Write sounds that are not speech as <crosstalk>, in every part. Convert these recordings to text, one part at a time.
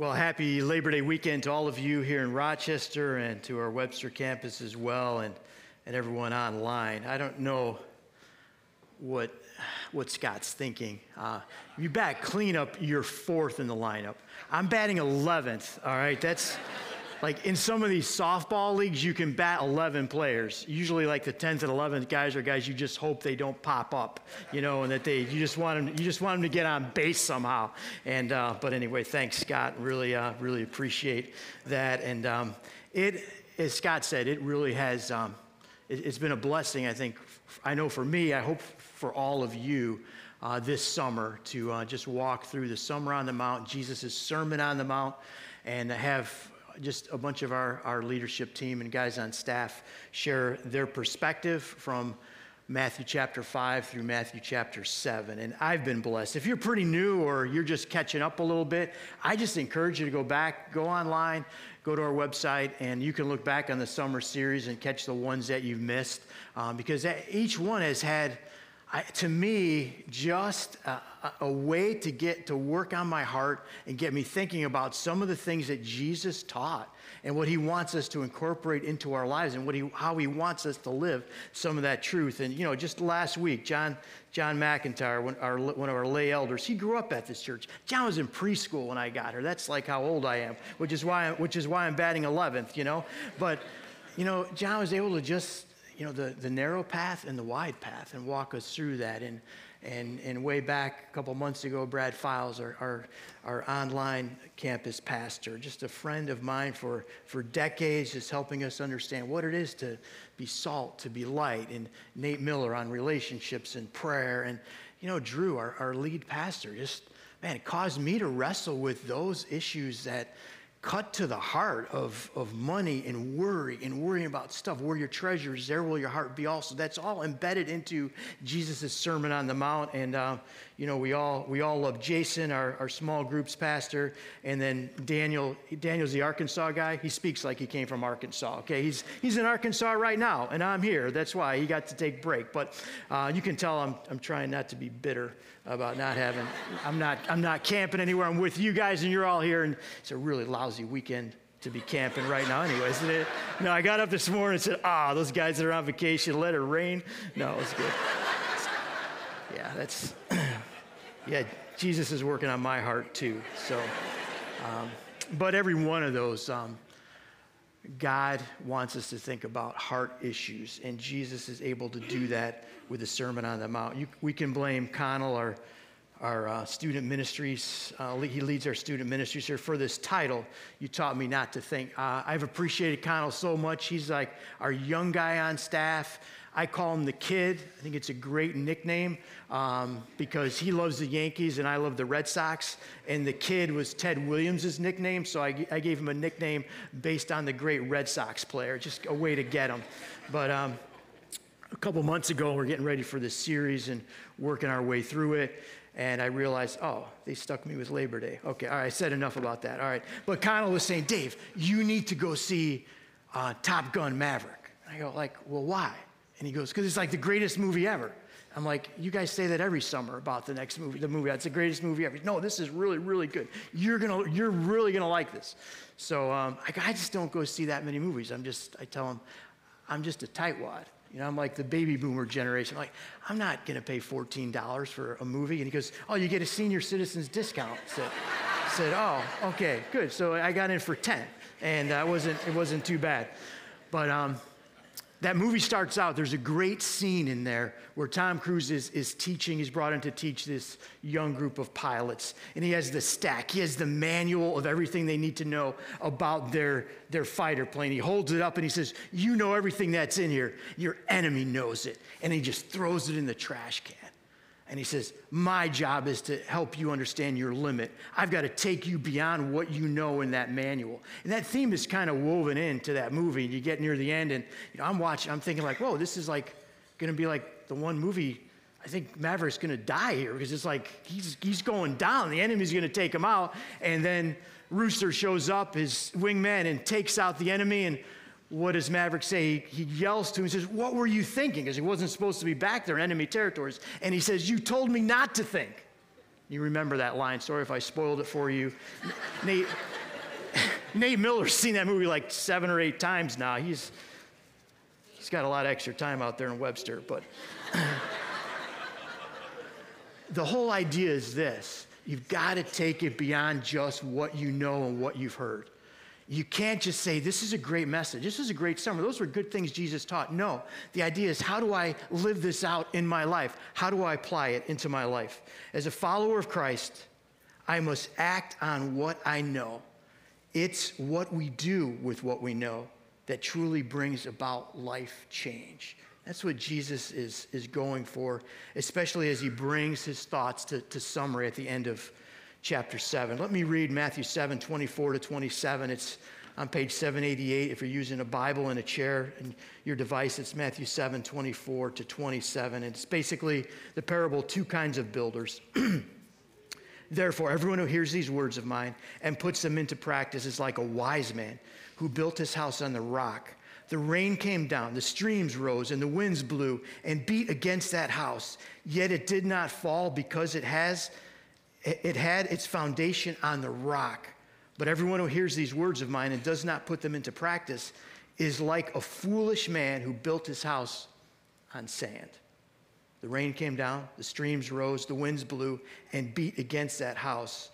Well, happy Labor Day weekend to all of you here in Rochester and to our Webster campus as well, and, and everyone online. I don't know what, what Scott's thinking. Uh, you back clean up, you're fourth in the lineup. I'm batting 11th, all right? That's like in some of these softball leagues, you can bat 11 players. Usually, like the 10th and 11th guys are guys you just hope they don't pop up, you know, and that they you just want them you just want them to get on base somehow. And uh, but anyway, thanks Scott. Really, uh, really appreciate that. And um, it, as Scott said, it really has. Um, it, has been a blessing. I think. I know for me. I hope for all of you. Uh, this summer, to uh, just walk through the Summer on the Mount, Jesus' Sermon on the Mount, and have just a bunch of our, our leadership team and guys on staff share their perspective from Matthew chapter 5 through Matthew chapter 7. And I've been blessed. If you're pretty new or you're just catching up a little bit, I just encourage you to go back, go online, go to our website, and you can look back on the summer series and catch the ones that you've missed um, because each one has had I, to me, just a, a, way to get to work on my heart and get me thinking about some of the things that Jesus taught and what he wants us to incorporate into our lives and what he, how he wants us to live some of that truth. And, you know, just last week, John, John McIntyre, one, our, one of our lay elders, he grew up at this church. John was in preschool when I got here. That's like how old I am, which is why, which is why I'm batting 11th, you know. But, you know, John was able to just you know, the, the narrow path and the wide path and walk us through that. And, and, and way back a couple months ago, Brad Files, our, our, our online campus pastor, just a friend of mine for, for decades, just helping us understand what it is to be salt, to be light. And Nate Miller on relationships and prayer. And, you know, Drew, our, our lead pastor, just, man, it caused me to wrestle with those issues that cut to the heart of, of money and worry and worrying about stuff. Where your treasure is, there will your heart be also. That's all embedded into Jesus' Sermon on the Mount. And, uh, you know, we all, we all love Jason, our, our small groups pastor, and then Daniel. Daniel's the Arkansas guy. He speaks like he came from Arkansas, okay? He's, he's in Arkansas right now, and I'm here. That's why he got to take break. But uh, you can tell I'm, I'm trying not to be bitter about not having, I'm not, I'm not camping anywhere. I'm with you guys and you're all here. And it's a really lousy weekend to be camping right now anyway, isn't it? No, I got up this morning and said, ah, those guys that are on vacation, let it rain. No, it's good. yeah, that's, <clears throat> yeah, Jesus is working on my heart too. So, um, but every one of those, um, God wants us to think about heart issues, and Jesus is able to do that with the Sermon on the Mount. You, we can blame Connell, our, our uh, student ministries. Uh, he leads our student ministries here for this title. You taught me not to think. Uh, I've appreciated Connell so much. He's like our young guy on staff. I call him the kid. I think it's a great nickname um, because he loves the Yankees and I love the Red Sox. And the kid was Ted Williams' nickname, so I, I gave him a nickname based on the great Red Sox player, just a way to get him. But um, a couple months ago, we're getting ready for this series and working our way through it. And I realized, oh, they stuck me with Labor Day. Okay, all right, I said enough about that. All right. But Connell was saying, Dave, you need to go see uh, Top Gun Maverick. And I go, like, well, why? And he goes, because it's like the greatest movie ever. I'm like, you guys say that every summer about the next movie, the movie. That's the greatest movie ever. No, this is really, really good. You're gonna, you're really gonna like this. So um, I, I just don't go see that many movies. I'm just, I tell him, I'm just a tightwad. You know, I'm like the baby boomer generation. I'm like, I'm not to pay $14 for a movie. And he goes, Oh, you get a senior citizens discount. I said, <laughs> Oh, okay, good. So I got in for 10 and uh, wasn't, it wasn't too bad. But um, that movie starts out, there's a great scene in there where Tom Cruise is, is teaching, he's brought in to teach this young group of pilots. And he has the stack, he has the manual of everything they need to know about their, their fighter plane. He holds it up and he says, You know everything that's in here. Your enemy knows it. And he just throws it in the trash can. And he says, My job is to help you understand your limit. I've got to take you beyond what you know in that manual. And that theme is kind of woven into that movie. And you get near the end, and you know, I'm watching, I'm thinking, like, whoa, this is like going to be like the one movie. I think Maverick's going to die here because it's like he's, he's going down. The enemy's going to take him out. And then Rooster shows up, his wingman, and takes out the enemy. And what does Maverick say? He, he yells to him and says, What were you thinking? Because he wasn't supposed to be back there in enemy territories. And he says, You told me not to think. You remember that line. Sorry if I spoiled it for you. <laughs> Nate, <laughs> Nate Miller's seen that movie like seven or eight times now. He's, he's got a lot of extra time out there in Webster. But <laughs> the whole idea is this you've got to take it beyond just what you know and what you've heard. You can't just say, This is a great message. This is a great summer. Those were good things Jesus taught. No. The idea is, how do I live this out in my life? How do I apply it into my life? As a follower of Christ, I must act on what I know. It's what we do with what we know that truly brings about life change. That's what Jesus is, is going for, especially as he brings his thoughts to, to summary at the end of chapter 7. Let me read Matthew 7 24 to 27. It's on page 788. If you're using a Bible and a chair and your device, it's Matthew 7 24 to 27. And it's basically the parable two kinds of builders. <clears throat> Therefore, everyone who hears these words of mine and puts them into practice is like a wise man who built his house on the rock. The rain came down, the streams rose, and the winds blew and beat against that house. Yet it did not fall because it has it had its foundation on the rock. But everyone who hears these words of mine and does not put them into practice is like a foolish man who built his house on sand. The rain came down, the streams rose, the winds blew and beat against that house,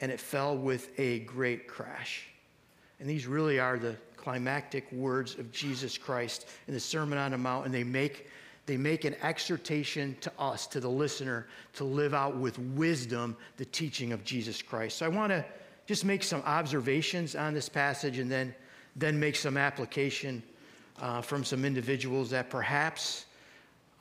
and it fell with a great crash. And these really are the climactic words of Jesus Christ in the Sermon on the Mount, and they make they make an exhortation to us, to the listener, to live out with wisdom the teaching of Jesus Christ. So I want to just make some observations on this passage and then, then make some application uh, from some individuals that perhaps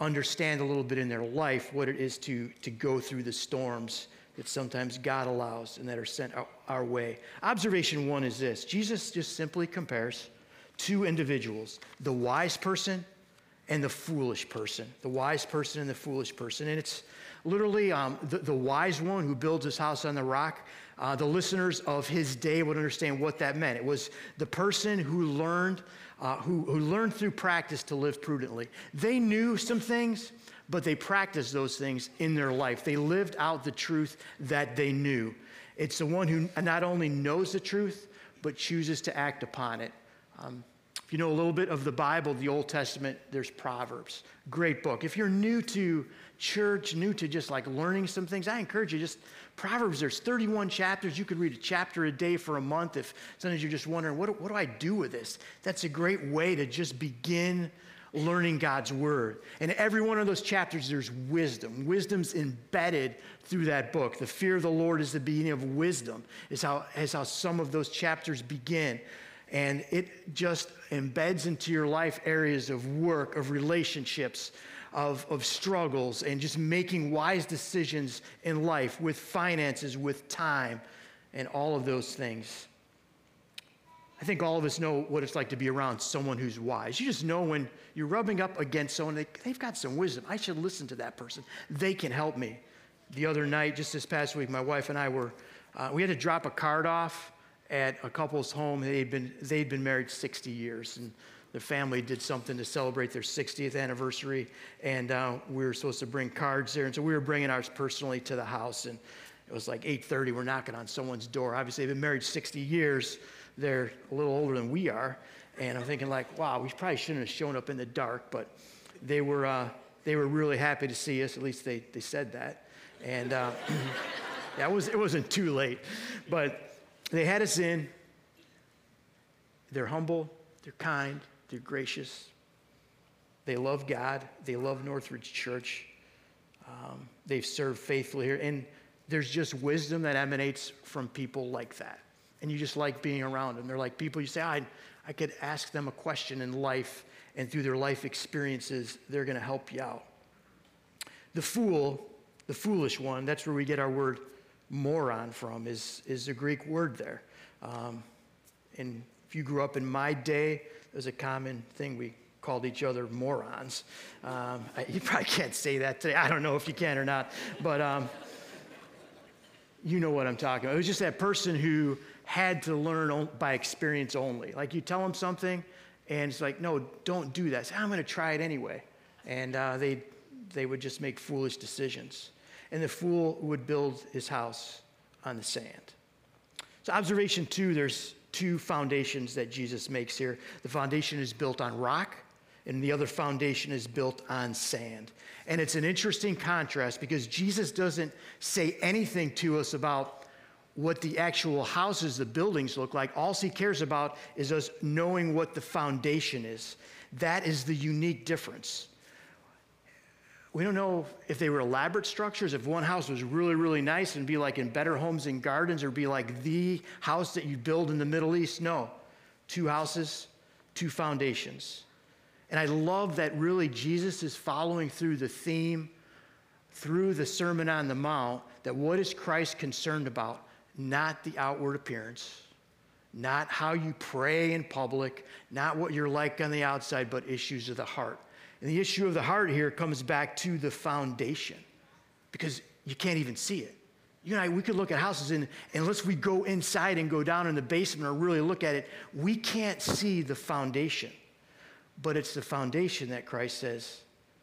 understand a little bit in their life what it is to, to go through the storms that sometimes God allows and that are sent our, our way. Observation one is this Jesus just simply compares two individuals the wise person and the foolish person, the wise person and the foolish person. And it's literally um, the, the, wise one who builds his house on the rock. Uh, the listeners of his day would understand what that meant. It was the person who learned, uh, who, who learned through practice to live prudently. They knew some things, but they practiced those things in their life. They lived out the truth that they knew. It's the one who not only knows the truth, but chooses to act upon it. Um, if you know a little bit of the Bible, the Old Testament, there's Proverbs. Great book. If you're new to church, new to just like learning some things, I encourage you just Proverbs, there's 31 chapters. You could read a chapter a day for a month if sometimes you're just wondering, what, what do I do with this? That's a great way to just begin learning God's word. And every one of those chapters, there's wisdom. Wisdom's embedded through that book. The fear of the Lord is the beginning of wisdom, is how, is how some of those chapters begin. And it just embeds into your life areas of work, of relationships, of, of struggles, and just making wise decisions in life with finances, with time, and all of those things. I think all of us know what it's like to be around someone who's wise. You just know when you're rubbing up against someone, they, they've got some wisdom. I should listen to that person. They can help me. The other night, just this past week, my wife and I were, uh, we had to drop a card off at a couple's home. They'd been, they'd been married 60 years, and the family did something to celebrate their 60th anniversary. And uh, we were supposed to bring cards there, and so we were bringing ours personally to the house. And it was like 8:30. We're knocking on someone's door. Obviously, they've been married 60 years. They're a little older than we are, and I'm thinking like, wow, we probably shouldn't have shown up in the dark, but they were uh, they were really happy to see us. At least they they said that, and uh, <clears throat> yeah, it was it wasn't too late, but they had us in. They're humble, they're kind, they're gracious. They love God, they love Northridge Church. Um, they've served faithfully here. And there's just wisdom that emanates from people like that. And you just like being around them. They're like people you say, I, I could ask them a question in life, and through their life experiences, they're going to help you out. The fool, the foolish one, that's where we get our word moron from is, is a Greek word there. Um, and if you grew up in my day, it was a common thing. We called each other morons. Um, I, you probably can't say that today. I don't know if you can or not, but um, you know what I'm talking about. It was just that person who had to learn by experience only. Like you tell them something, and it's like, no, don't do that. Say, I'm going to try it anyway. And uh, they, they would just make foolish decisions. And the fool would build his house on the sand. So, observation two there's two foundations that Jesus makes here. The foundation is built on rock, and the other foundation is built on sand. And it's an interesting contrast because Jesus doesn't say anything to us about what the actual houses, the buildings look like. All he cares about is us knowing what the foundation is. That is the unique difference. We don't know if they were elaborate structures, if one house was really, really nice and be like in better homes and gardens or be like the house that you build in the Middle East. No. Two houses, two foundations. And I love that really Jesus is following through the theme, through the Sermon on the Mount, that what is Christ concerned about? Not the outward appearance, not how you pray in public, not what you're like on the outside, but issues of the heart. And the issue of the heart here comes back to the foundation because you can't even see it. You and I, we could look at houses, and unless we go inside and go down in the basement or really look at it, we can't see the foundation. But it's the foundation that Christ says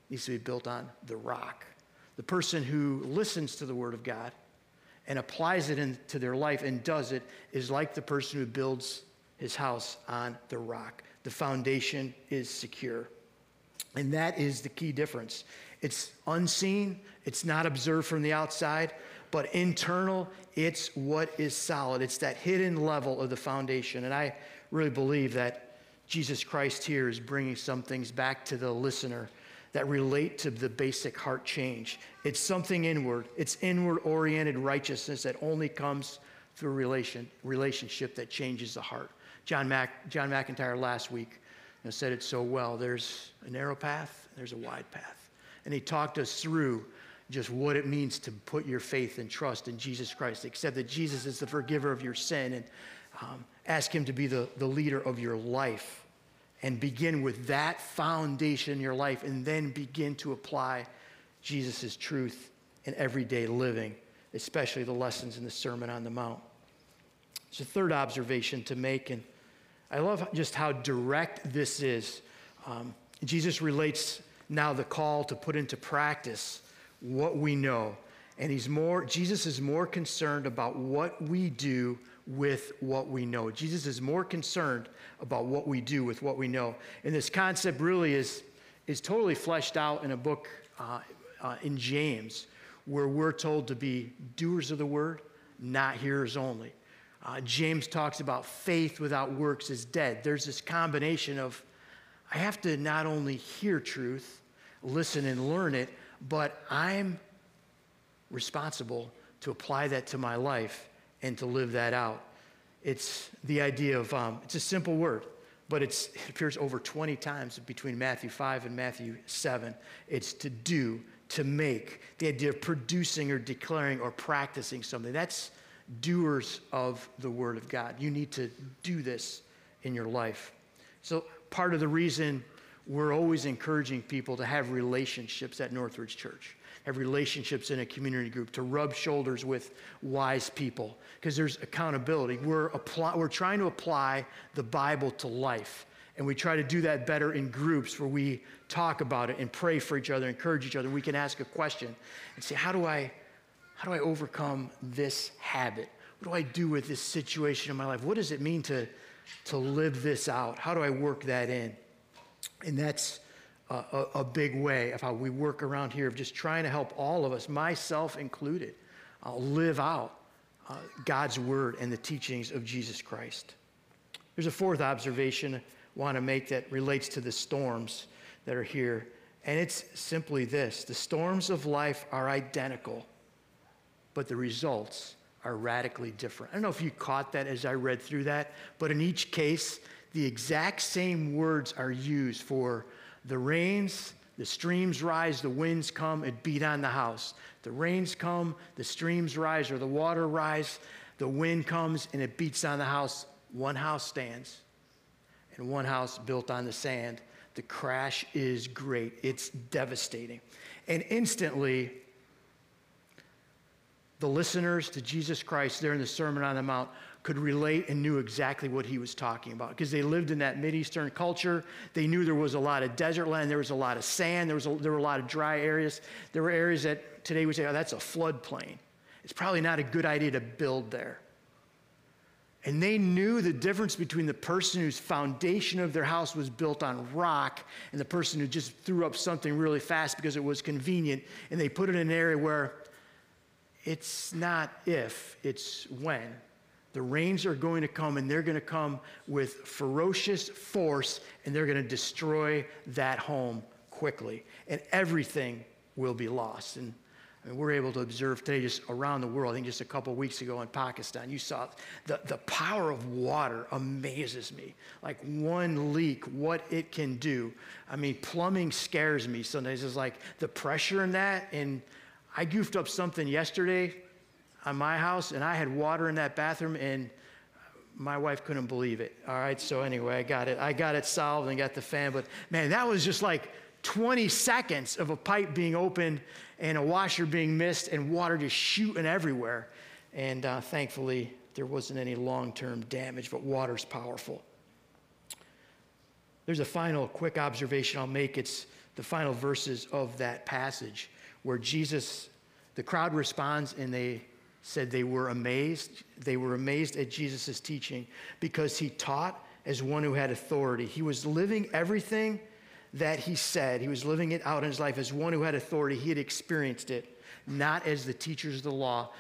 needs to be built on the rock. The person who listens to the Word of God and applies it into their life and does it is like the person who builds his house on the rock. The foundation is secure. And that is the key difference. It's unseen, it's not observed from the outside, but internal, it's what is solid. It's that hidden level of the foundation. And I really believe that Jesus Christ here is bringing some things back to the listener that relate to the basic heart change. It's something inward, it's inward oriented righteousness that only comes through relation, relationship that changes the heart. John, Mac, John McIntyre last week know, said it so well. There's a narrow path, there's a wide path. And he talked us through just what it means to put your faith and trust in Jesus Christ, accept that Jesus is the forgiver of your sin, and um, ask him to be the, the leader of your life. And begin with that foundation in your life, and then begin to apply Jesus' truth in everyday living, especially the lessons in the Sermon on the Mount. It's a third observation to make, and I love just how direct this is. Um, Jesus relates now the call to put into practice what we know. And he's more, Jesus is more concerned about what we do with what we know. Jesus is more concerned about what we do with what we know. And this concept really is, is totally fleshed out in a book uh, uh, in James, where we're told to be doers of the word, not hearers only. Uh, James talks about faith without works is dead. There's this combination of I have to not only hear truth, listen and learn it, but I'm responsible to apply that to my life and to live that out. It's the idea of, um, it's a simple word, but it appears over 20 times between Matthew 5 and Matthew 7. It's to do, to make, the idea of producing or declaring or practicing something. That's doers of the Word of God. You need to do this in your life. So, part of the reason we're always encouraging people to have relationships at Northridge Church, have relationships in a community group, to rub shoulders with wise people, because there's accountability. We're, apply, we're trying to apply the Bible to life. And we try to do that better in groups where we talk about it and pray for each other, encourage each other. We can ask a question and say, How do I how do I overcome this habit? What do I do with this situation in my life? What does it mean to, to live this out? How do I work that in? And that's a, a, a big way of how we work around here, of just trying to help all of us, myself included, uh, live out uh, God's word and the teachings of Jesus Christ. There's a fourth observation I want to make that relates to the storms that are here, and it's simply this the storms of life are identical but the results are radically different. I don't know if you caught that as I read through that, but in each case, the exact same words are used for the rains, the streams rise, the winds come, it beat on the house. The rains come, the streams rise, or the water rise, the wind comes, and it beats on the house. One house stands, and one house built on the sand. The crash is great, it's devastating. And instantly, the listeners to Jesus Christ there in the Sermon on the Mount could relate and knew exactly what he was talking about because they lived in that Mideastern culture. They knew there was a lot of desert land, there was a lot of sand, there, was a, there were a lot of dry areas. There were areas that today we say, oh, that's a floodplain. It's probably not a good idea to build there. And they knew the difference between the person whose foundation of their house was built on rock and the person who just threw up something really fast because it was convenient. And they put it in an area where it's not if, it's when. The rains are going to come, and they're going to come with ferocious force, and they're going to destroy that home quickly. And everything will be lost. And I mean, we're able to observe today just around the world. I think just a couple weeks ago in Pakistan, you saw the, the power of water amazes me. Like one leak, what it can do. I mean, plumbing scares me sometimes. It's like the pressure in that. And I goofed up something yesterday on my house, and I had water in that bathroom, and my wife couldn't believe it. All right, so anyway, I got it. I got it solved and got the fan, but man, that was just like 20 seconds of a pipe being opened and a washer being missed and water just shooting everywhere. And uh, thankfully, there wasn't any long term damage, but water's powerful. There's a final quick observation I'll make. It's the final verses of that passage where Jesus, the crowd responds and they said they were amazed. They were amazed at Jesus' teaching because he taught as one who had authority. He was living everything that he said. He was living it out in his life as one who had authority. He had experienced it, not as the teachers of the law.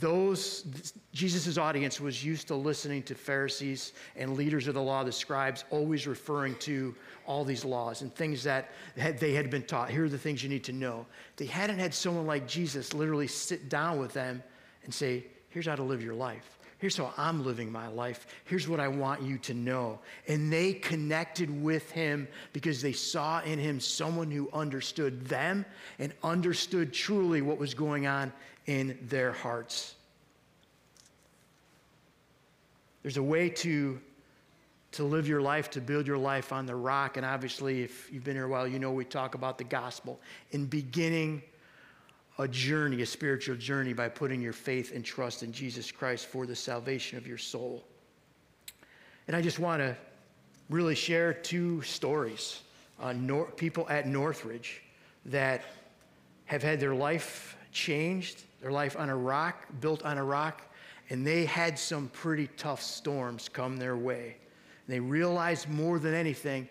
Those, Jesus' audience was used to listening to Pharisees and leaders of the law, the scribes, always referring to all these laws and things that they had been taught. Here are the things you need to know. They hadn't had someone like Jesus literally sit down with them and say, Here's how to live your life. Here's how I'm living my life. Here's what I want you to know. And they connected with him because they saw in him someone who understood them and understood truly what was going on in their hearts. There's a way to, to live your life, to build your life on the rock. And obviously, if you've been here a while, you know we talk about the gospel in beginning a journey, a spiritual journey, by putting your faith and trust in Jesus Christ for the salvation of your soul. And I just want to really share two stories on Nor- people at Northridge that have had their life changed, their life on a rock, built on a rock, and they had some pretty tough storms come their way. And they realized more than anything,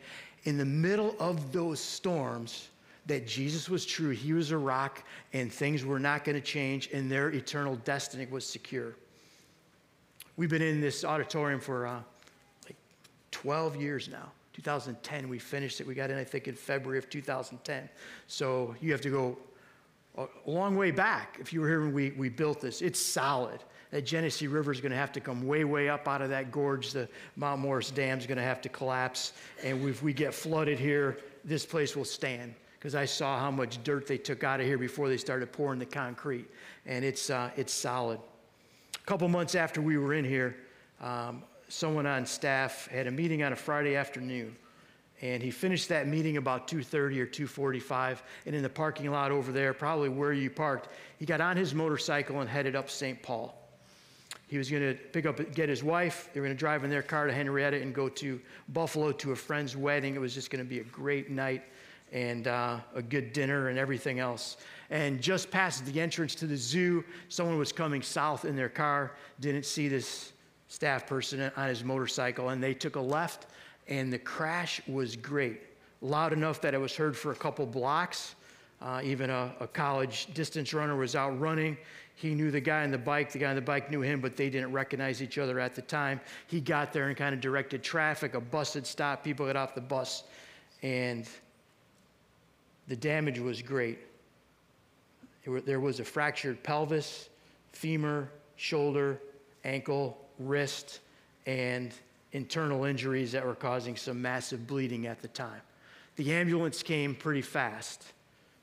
in the middle of those storms, that Jesus was true, he was a rock, and things were not going to change, and their eternal destiny was secure. We've been in this auditorium for uh, like 12 years now. 2010, we finished it. We got in, I think, in February of 2010. So you have to go a long way back if you were here when we, we built this. It's solid. That Genesee River is going to have to come way, way up out of that gorge. The Mount Morris Dam is going to have to collapse. And if we get flooded here, this place will stand because I saw how much dirt they took out of here before they started pouring the concrete. And it's, uh, it's solid. A couple months after we were in here, um, someone on staff had a meeting on a Friday afternoon. And he finished that meeting about 2.30 or 2.45. And in the parking lot over there, probably where you parked, he got on his motorcycle and headed up St. Paul. He was going to pick up, get his wife. They were going to drive in their car to Henrietta and go to Buffalo to a friend's wedding. It was just going to be a great night and uh, a good dinner and everything else. And just past the entrance to the zoo, someone was coming south in their car, didn't see this staff person on his motorcycle, and they took a left, and the crash was great. Loud enough that it was heard for a couple blocks. Uh, even a, a college distance runner was out running. He knew the guy on the bike, the guy on the bike knew him, but they didn't recognize each other at the time. He got there and kind of directed traffic. A bus had stopped, people got off the bus, and the damage was great. There was a fractured pelvis, femur, shoulder, ankle, wrist, and internal injuries that were causing some massive bleeding at the time. The ambulance came pretty fast.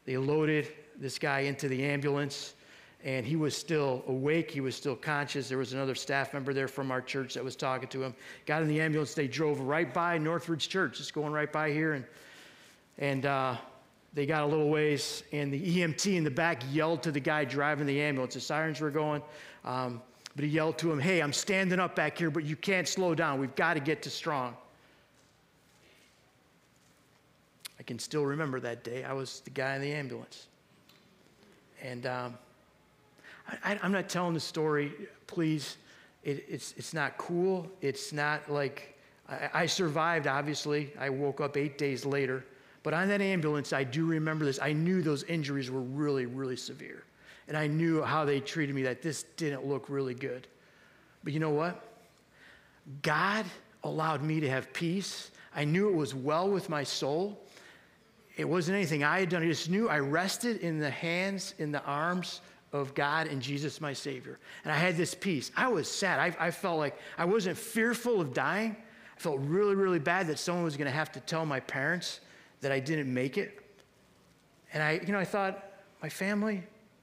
They loaded this guy into the ambulance, and he was still awake. He was still conscious. There was another staff member there from our church that was talking to him. Got in the ambulance. They drove right by Northridge Church, just going right by here, and and uh, they got a little ways, and the EMT in the back yelled to the guy driving the ambulance. The sirens were going. Um, But he yelled to him, Hey, I'm standing up back here, but you can't slow down. We've got to get to strong. I can still remember that day. I was the guy in the ambulance. And um, I, am not telling the story, please. It, it's, it's not cool. It's not like I, I survived, obviously. I woke up eight days later. But on that ambulance, I do remember this. I knew those injuries were really, really severe. And I knew how they treated me, that this didn't look really good. But you know what? God allowed me to have peace. I knew it was well with my soul. It wasn't anything I had done. I just knew I rested in the hands, in the arms of God and Jesus, my Savior. And I had this peace. I was sad. I, I felt like I wasn't fearful of dying. I felt really, really bad that someone was going to have to tell my parents that I didn't make it. And I, you know, I thought, my family,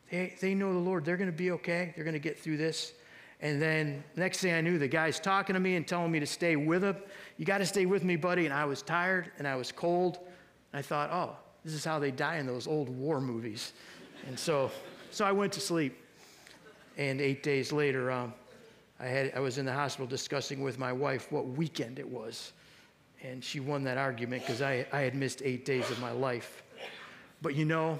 they, they know the Lord. They're going to be okay. They're going to get through this. And then next thing I knew, the guy's talking to me and telling me to stay with him. You got to stay with me, buddy. And I was tired and I was cold. And I thought, oh, this is how they die in those old war movies. And so, so I went to sleep. And eight days later, um, I, had, I was in the hospital discussing with my wife what weekend it was. And she won that argument because I, I had missed eight days of my life. But you know,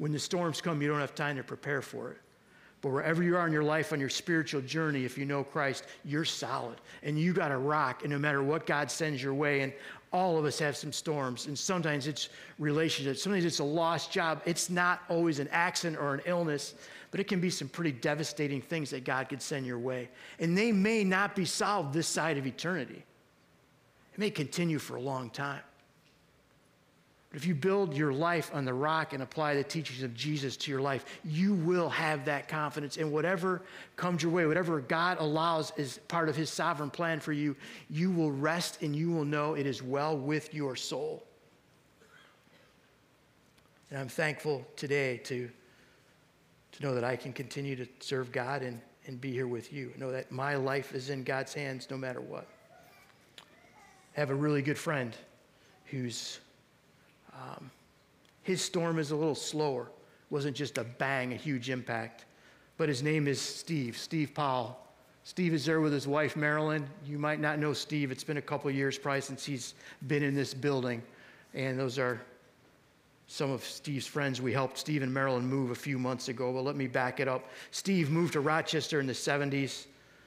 when the storms come, you don't have time to prepare for it. But wherever you are in your life on your spiritual journey, if you know Christ, you're solid and you got a rock. And no matter what God sends your way, and all of us have some storms, and sometimes it's relationships, sometimes it's a lost job. It's not always an accident or an illness, but it can be some pretty devastating things that God could send your way. And they may not be solved this side of eternity, it may continue for a long time. But if you build your life on the rock and apply the teachings of Jesus to your life, you will have that confidence. And whatever comes your way, whatever God allows as part of his sovereign plan for you, you will rest and you will know it is well with your soul. And I'm thankful today to, to know that I can continue to serve God and, and be here with you. Know that my life is in God's hands no matter what. I have a really good friend who's um, his storm is a little slower. It wasn't just a bang, a huge impact. But his name is Steve, Steve Powell. Steve is there with his wife, Marilyn. You might not know Steve. It's been a couple years probably since he's been in this building. And those are some of Steve's friends. We helped Steve and Marilyn move a few months ago, but let me back it up. Steve moved to Rochester in the 70s.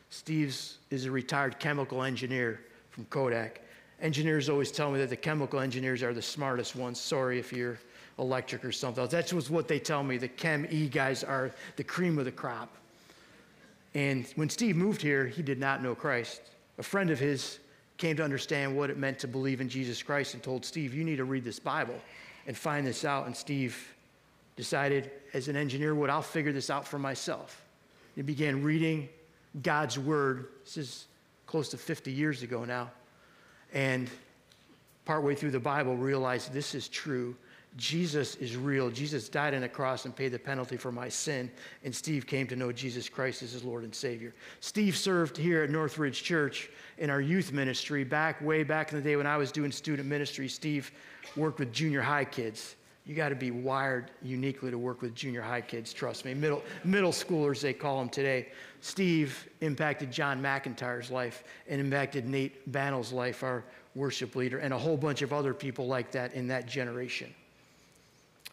Steve is a retired chemical engineer from Kodak engineers always tell me that the chemical engineers are the smartest ones. Sorry if you're electric or something else. That's what they tell me. The Chem E guys are the cream of the crop. And when Steve moved here, he did not know Christ. A friend of his came to understand what it meant to believe in Jesus Christ and told Steve, You need to read this Bible and find this out. And Steve decided, as an engineer, would, I'll figure this out for myself. He began reading God's Word. This is close to 50 years ago now and partway through the Bible realized this is true. Jesus is real. Jesus died on a cross and paid the penalty for my sin. And Steve came to know Jesus Christ as his Lord and Savior. Steve served here at Northridge Church in our youth ministry back way back in the day when I was doing student ministry. Steve worked with junior high kids. You got to be wired uniquely to work with junior high kids, trust me. Middle, middle schoolers, they call them today. Steve impacted John McIntyre's life and impacted Nate Bannell's life, our worship leader, and a whole bunch of other people like that in that generation.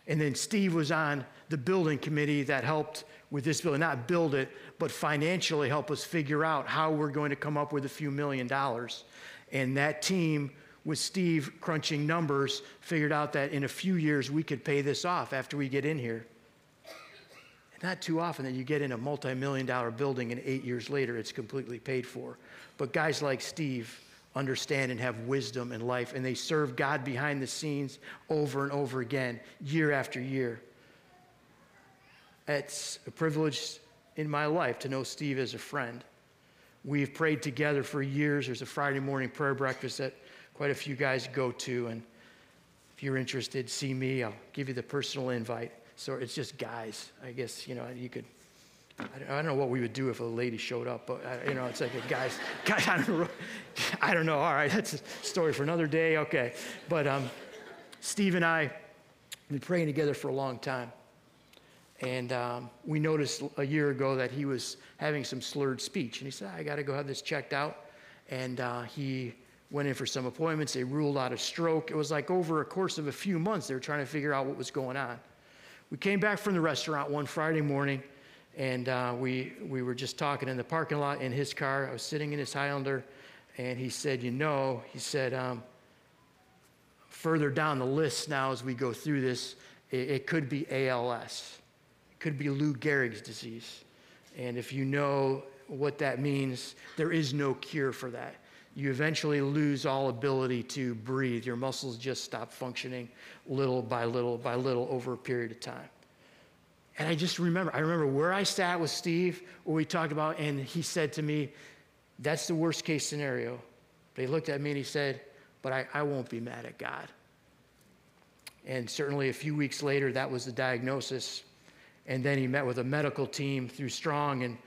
And then Steve was on the building committee that helped with this building, not build it, but financially help us figure out how we're going to come up with a few million dollars. And that team with Steve crunching numbers, figured out that in a few years we could pay this off after we get in here. Not too often that you get in a multi million dollar building and eight years later it's completely paid for. But guys like Steve understand and have wisdom in life, and they serve God behind the scenes over and over again, year after year. It's a privilege in my life to know Steve as a friend. We've prayed together for years. There's a Friday morning prayer breakfast that quite a few guys go to. And if you're interested, see me. I'll give you the personal invite. So it's just guys. I guess, you know, you could. I don't know what we would do if a lady showed up, but you know, it's like a guys. <laughs> guys I, don't know, <laughs> I don't know. All right, that's a story for another day. Okay, but um, Steve and I have been praying together for a long time, And um, we noticed a year ago that he was having some slurred speech. And he said, I got to go have this checked out. And uh, he went in for some appointments. They ruled out a stroke. It was like over a course of a few months, they were trying to figure out what was going on. We came back from the restaurant one Friday morning, and uh, we, we were just talking in the parking lot in his car. I was sitting in his Highlander, and he said, You know, he said, um, further down the list now as we go through this, it, it could be ALS, it could be Lou Gehrig's disease. And if you know what that means, there is no cure for that you eventually lose all ability to breathe. Your muscles just stop functioning little by little by little over a period of time. And I just remember, I remember where I sat with Steve, where we talked about, and he said to me, That's the worst case scenario. But he looked at me and he said, But I, I won't be mad at God. And certainly a few weeks later, that was the diagnosis. And then he met with a medical team through Strong, and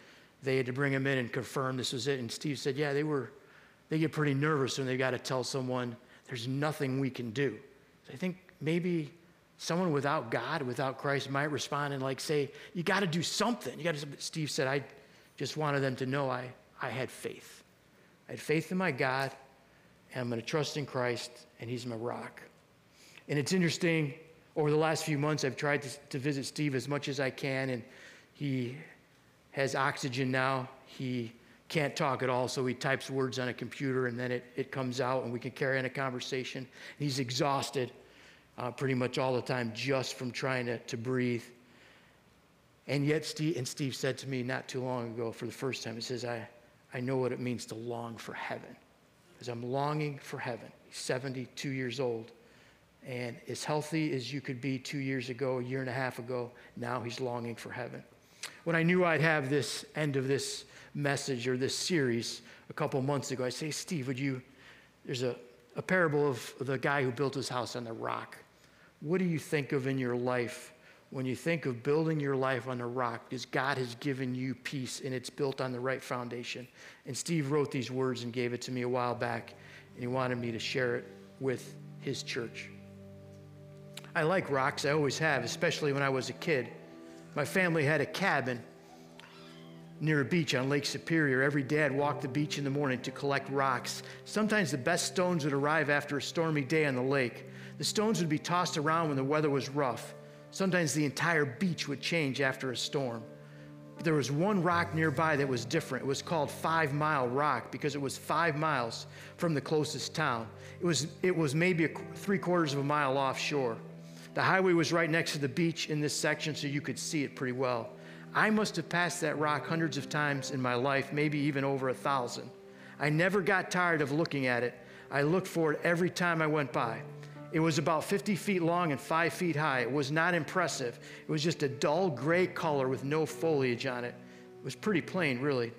they had to bring him in and confirm this was it. And Steve said, Yeah, they were they get pretty nervous when they've got to tell someone there's nothing we can do. So I think maybe someone without God, without Christ, might respond and like say, "You got to do something." You got to. Steve said, "I just wanted them to know I I had faith. I had faith in my God, and I'm going to trust in Christ, and He's my rock." And it's interesting. Over the last few months, I've tried to, to visit Steve as much as I can, and he has oxygen now. He can't talk at all, so he types words on a computer and then it, it comes out and we can carry on a conversation. He's exhausted uh, pretty much all the time just from trying to, to breathe. And yet, Steve, and Steve said to me not too long ago for the first time, he says, I, I know what it means to long for heaven. Because I'm longing for heaven. He's 72 years old. And as healthy as you could be two years ago, a year and a half ago, now he's longing for heaven. When I knew I'd have this end of this message or this series a couple months ago. I say, Steve, would you? There's a, a parable of the guy who built his house on the rock. What do you think of in your life when you think of building your life on the rock? Because God has given you peace and it's built on the right foundation. And Steve wrote these words and gave it to me a while back, and he wanted me to share it with his church. I like rocks, I always have, especially when I was a kid. My family had a cabin near a beach on Lake Superior. Every dad walked the beach in the morning to collect rocks. Sometimes the best stones would arrive after a stormy day on the lake. The stones would be tossed around when the weather was rough. Sometimes the entire beach would change after a storm. But there was one rock nearby that was different. It was called Five Mile Rock because it was five miles from the closest town. It was, it was maybe a, three quarters of a mile offshore. The highway was right next to the beach in this section, so you could see it pretty well. I must have passed that rock hundreds of times in my life, maybe even over a thousand. I never got tired of looking at it. I looked for it every time I went by. It was about 50 feet long and five feet high. It was not impressive. It was just a dull gray color with no foliage on it. It was pretty plain, really.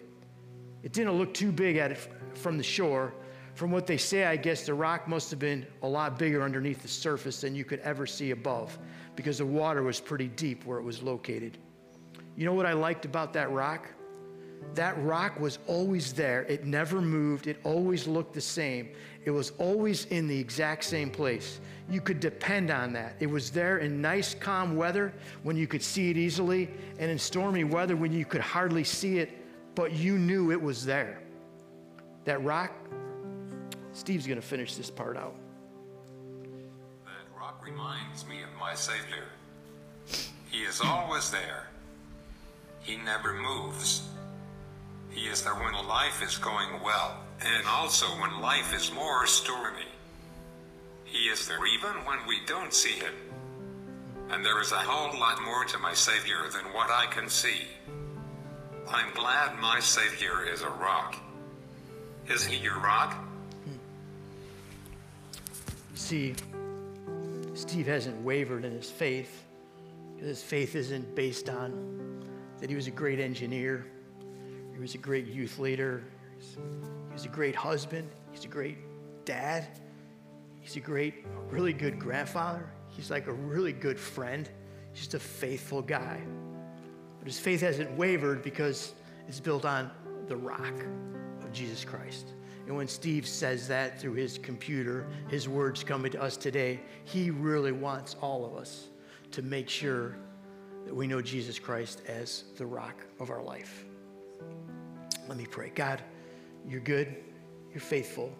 It didn't look too big at it from the shore. From what they say, I guess the rock must have been a lot bigger underneath the surface than you could ever see above because the water was pretty deep where it was located. You know what I liked about that rock? That rock was always there. It never moved. It always looked the same. It was always in the exact same place. You could depend on that. It was there in nice, calm weather when you could see it easily, and in stormy weather when you could hardly see it, but you knew it was there. That rock, Steve's going to finish this part out. That rock reminds me of my Savior. He is always there. He never moves. He is there when life is going well, and also when life is more stormy. He is there even when we don't see him. And there is a whole lot more to my Savior than what I can see. I'm glad my Savior is a rock. Is he your rock? See, Steve hasn't wavered in his faith. His faith isn't based on that he was a great engineer, he was a great youth leader, he was a great husband, he's a great dad, he's a great, really good grandfather, he's like a really good friend, he's just a faithful guy. But his faith hasn't wavered because it's built on the rock of Jesus Christ. And when Steve says that through his computer, his words coming to us today, he really wants all of us to make sure that we know Jesus Christ as the rock of our life. Let me pray. God, you're good, you're faithful,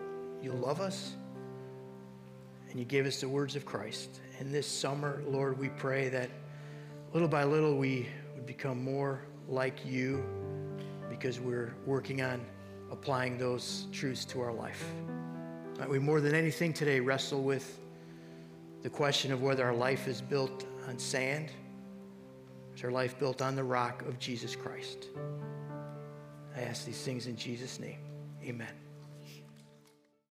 you love us, and you gave us the words of Christ. And this summer, Lord, we pray that little by little we would become more like you because we're working on applying those truths to our life. We more than anything today wrestle with the question of whether our life is built on sand is our life built on the rock of Jesus Christ. I ask these things in Jesus' name. Amen.